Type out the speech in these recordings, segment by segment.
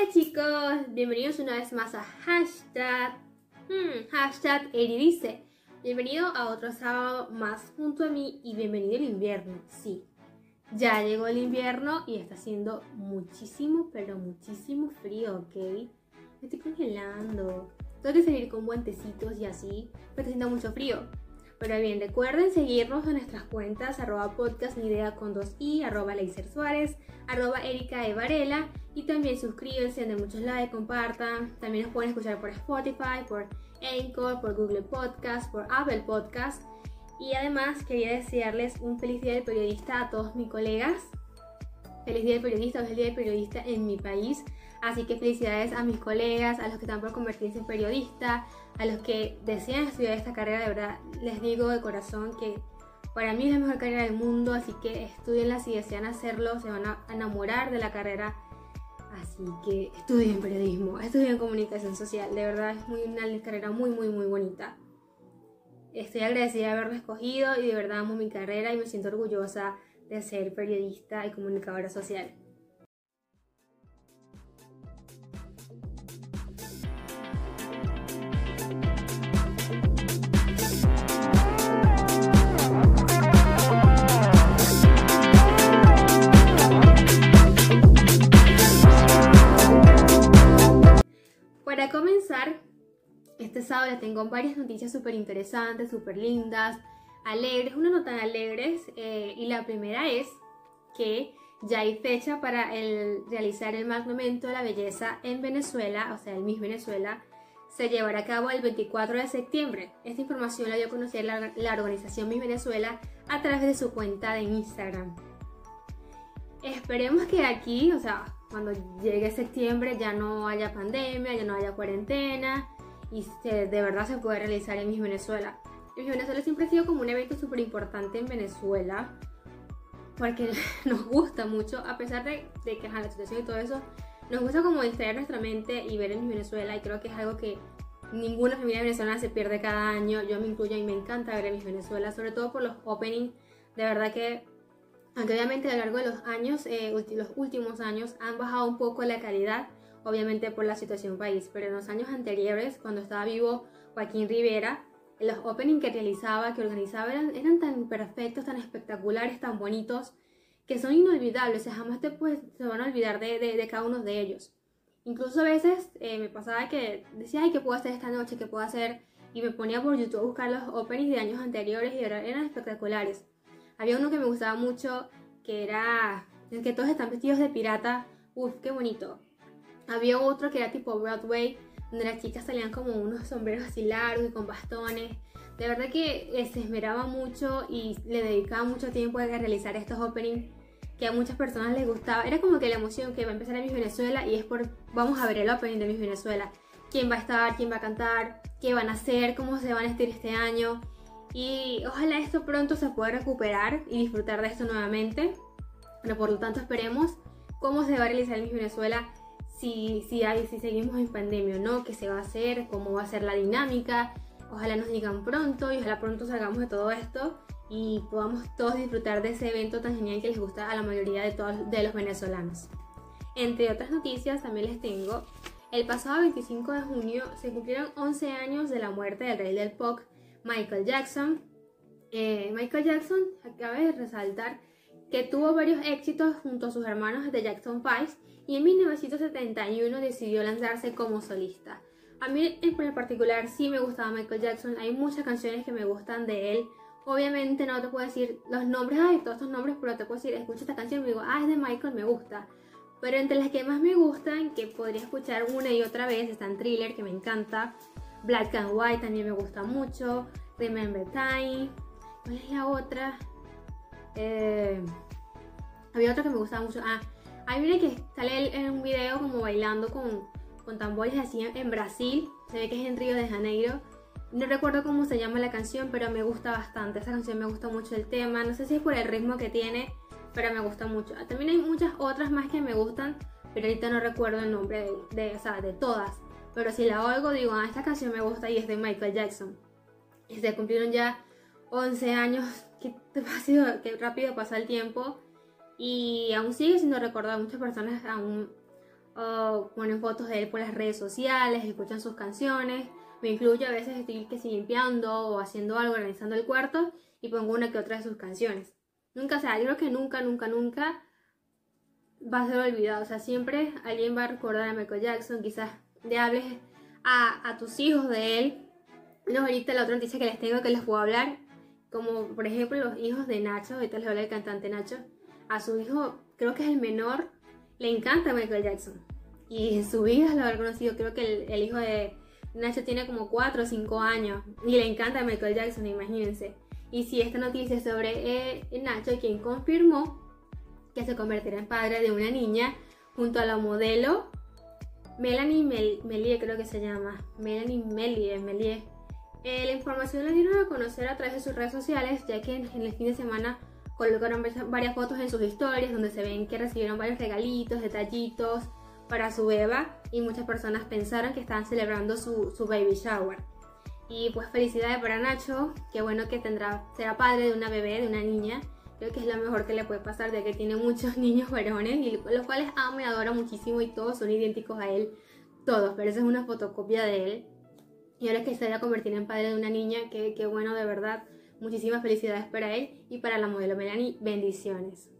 Hola chicos, bienvenidos una vez más a hashtag, hmm, hashtag Eridice. Bienvenido a otro sábado más junto a mí y bienvenido al invierno. Sí, ya llegó el invierno y está haciendo muchísimo, pero muchísimo frío, ¿ok? Me estoy congelando. Tengo que salir con guantecitos y así, pero está haciendo mucho frío. Pero bien, recuerden seguirnos en nuestras cuentas arroba podcast idea con dos i, arroba Leiser Suárez, arroba Erika e. Varela y también suscríbanse, den muchos likes, compartan. También nos pueden escuchar por Spotify, por Anchor, por Google Podcast, por Apple Podcast. Y además quería desearles un feliz día del periodista a todos mis colegas. Feliz día del periodista, feliz día del periodista en mi país. Así que felicidades a mis colegas, a los que están por convertirse en periodista, a los que desean estudiar esta carrera. De verdad, les digo de corazón que para mí es la mejor carrera del mundo, así que estudienla si desean hacerlo, se van a enamorar de la carrera. Así que estudien periodismo, estudien comunicación social. De verdad es muy, una carrera muy, muy, muy bonita. Estoy agradecida de haberlo escogido y de verdad amo mi carrera y me siento orgullosa de ser periodista y comunicadora social. Este sábado les tengo varias noticias súper interesantes, súper lindas, alegres, una nota alegres. Eh, y la primera es que ya hay fecha para el, realizar el Magnomento de la Belleza en Venezuela, o sea, el Miss Venezuela, se llevará a cabo el 24 de septiembre. Esta información la dio a conocer la, la organización Miss Venezuela a través de su cuenta de Instagram. Esperemos que aquí, o sea, cuando llegue septiembre ya no haya pandemia, ya no haya cuarentena y de verdad se puede realizar en Miss Venezuela. Miss Venezuela siempre ha sido como un evento súper importante en Venezuela porque nos gusta mucho, a pesar de, que es la situación y todo eso, nos gusta como distraer nuestra mente y ver en Venezuela y creo que es algo que ninguna familia venezolana se pierde cada año, yo me incluyo y me encanta ver en Miss Venezuela, sobre todo por los openings, de verdad que aunque obviamente a lo largo de los años, eh, los últimos años, han bajado un poco la calidad, obviamente por la situación país, pero en los años anteriores, cuando estaba vivo Joaquín Rivera, los openings que realizaba, que organizaba, eran, tan perfectos, tan espectaculares, tan bonitos, que son inolvidables, o sea, jamás te puedes, se van a olvidar de, cada uno de ellos. Incluso a veces eh, me pasaba que decía, ay, ¿qué puedo hacer esta noche? ¿Qué puedo hacer? Y me ponía por YouTube a buscar los openings de años anteriores y eran espectaculares. Había uno que me gustaba mucho, que era el que todos están vestidos de pirata. Uf, qué bonito. Había otro que era tipo Broadway, donde las chicas salían como unos sombreros así largos y con bastones. De verdad que eh, se esmeraba mucho y le dedicaba mucho tiempo a realizar estos openings que a muchas personas les gustaba. Era como que la emoción que va a empezar en Miss Venezuela y es por vamos a ver el opening de Miss Venezuela. ¿Quién va a estar? ¿Quién va a cantar? ¿Qué van a hacer? ¿Cómo se van a vestir este año? Y ojalá esto pronto se pueda recuperar y disfrutar de esto nuevamente. Pero por lo tanto esperemos cómo se va a realizar en Venezuela si, si, hay, si seguimos en pandemia o no, qué se va a hacer, cómo va a ser la dinámica. Ojalá nos digan pronto y ojalá pronto salgamos de todo esto y podamos todos disfrutar de ese evento tan genial que les gusta a la mayoría de, todos, de los venezolanos. Entre otras noticias también les tengo, el pasado 25 de junio se cumplieron 11 años de la muerte del rey del pop Michael Jackson. Eh, Michael Jackson acaba de resaltar que tuvo varios éxitos junto a sus hermanos de Jackson 5 y en 1971 decidió lanzarse como solista. A mí en particular sí me gustaba Michael Jackson, hay muchas canciones que me gustan de él. Obviamente no te puedo decir los nombres, de todos estos nombres, pero te puedo decir, escucha esta canción y digo, ah, es de Michael, me gusta. Pero entre las que más me gustan, que podría escuchar una y otra vez, están Thriller, que me encanta, Black and White también me gusta mucho. Remember Time. ¿Cuál es la otra? Eh, había otra que me gustaba mucho. Ah, hay una que sale en un video como bailando con, con tambores así en Brasil. Se ve que es en Río de Janeiro. No recuerdo cómo se llama la canción, pero me gusta bastante. Esa canción me gusta mucho el tema. No sé si es por el ritmo que tiene, pero me gusta mucho. También hay muchas otras más que me gustan, pero ahorita no recuerdo el nombre de, de, o sea, de todas. Pero si la oigo, digo, ah, esta canción me gusta y es de Michael Jackson. Y se cumplieron ya 11 años. Qué, rápido pasa el tiempo. Y aún sigue siendo recordado. Muchas personas aún o ponen fotos de él por las redes sociales, escuchan sus canciones. Me incluyo a veces estoy que limpiando o haciendo algo, organizando el cuarto y pongo una que otra de sus canciones. Nunca, o sea, yo creo que nunca, nunca, nunca va a ser olvidado. O sea, siempre alguien va a recordar a Michael Jackson. Quizás le hables a, a tus hijos de él. No, ahorita la otra noticia que les tengo que les puedo hablar. Como por ejemplo los hijos de Nacho. Ahorita les habla el cantante Nacho. A su hijo, creo que es el menor, le encanta Michael Jackson. Y en su vida lo ha conocido. Creo que el, hijo de Nacho tiene como 4 o 5 años. Y le encanta Michael Jackson, imagínense. Y si esta noticia sobre eh, Nacho, quien confirmó que se convertirá en padre de una niña junto a la modelo Melanie Melie, creo que se llama. Melanie Melie, Melie. Eh, la información la dieron a conocer a través de sus redes sociales, ya que en, el fin de semana colocaron varias fotos en sus historias donde se ven que recibieron varios regalitos, detallitos para su beba y muchas personas pensaron que estaban celebrando su, su baby shower. Y pues felicidades para Nacho, qué bueno que tendrá, será padre de una bebé, de una niña Creo que es lo mejor que le puede pasar, ya que tiene muchos niños varones, y los cuales amo y adoro muchísimo y todos son idénticos a él. Todos, pero esa es una fotocopia de él. Y ahora que se haya convertido en padre de una niña, qué, qué bueno de verdad. Muchísimas felicidades para él y para la modelo Melanie. Bendiciones.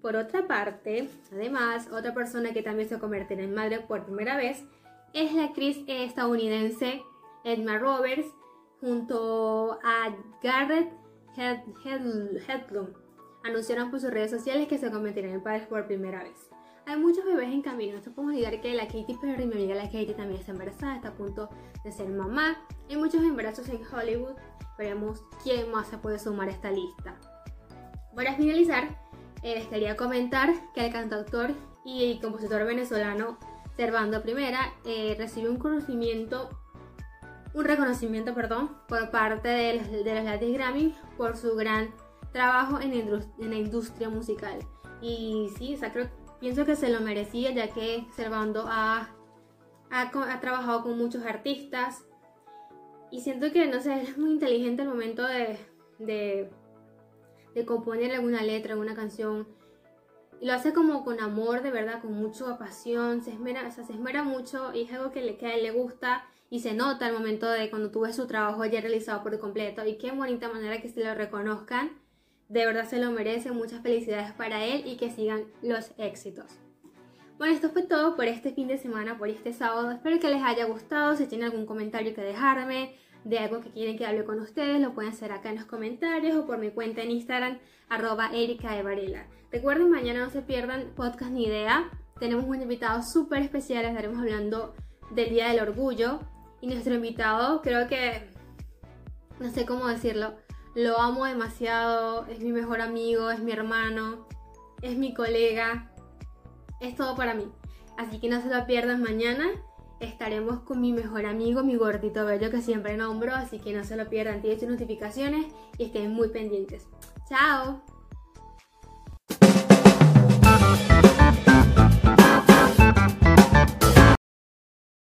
Por otra parte, además, otra persona que también se convertirá en madre por primera vez es la actriz estadounidense Edma Roberts junto a Garrett Hedlund anunciaron por sus redes sociales que se convertirán en padres por primera vez. Hay muchos bebés en camino, no podemos olvidar que la Katy Perry, mi amiga la Katy también está embarazada, está a punto de ser mamá. Hay muchos embarazos en Hollywood, veremos quién más se puede sumar a esta lista. Para finalizar, eh, les quería comentar que el cantautor y compositor venezolano Servando Primera eh, recibió un conocimiento un reconocimiento perdón, por parte de los, de los Latin Grammy por su gran trabajo en, la industria musical. Y sí, o creo, pienso que se lo merecía ya que Servando ha, ha, trabajado con muchos artistas y siento que, no sé, es muy inteligente al momento de, de, de componer alguna letra, alguna canción. Y lo hace como con amor, de verdad, con mucha pasión, se esmera, o sea, se esmera mucho y es algo que, le, que a él le gusta y se nota al momento de cuando tú ves su trabajo ya realizado por completo y qué bonita manera que se lo reconozcan. De verdad se lo merece, muchas felicidades para él y que sigan los éxitos. Bueno, esto fue todo por este fin de semana, por este sábado. Espero que les haya gustado. Si tienen algún comentario que dejarme de algo que quieren que hable con ustedes, lo pueden hacer acá en los comentarios o por mi cuenta en Instagram, arroba Erika de Varela. Recuerden, mañana no se pierdan podcast ni idea. Tenemos un invitado súper especial, estaremos hablando del Día del Orgullo. Y nuestro invitado, creo que, no sé cómo decirlo, lo amo demasiado, es mi mejor amigo, es mi hermano, es mi colega, es todo para mí. Así que no se lo pierdan mañana. Estaremos con mi mejor amigo, mi gordito bello que siempre nombro, así que no se lo pierdan, tienen sus notificaciones y estén muy pendientes. ¡Chao!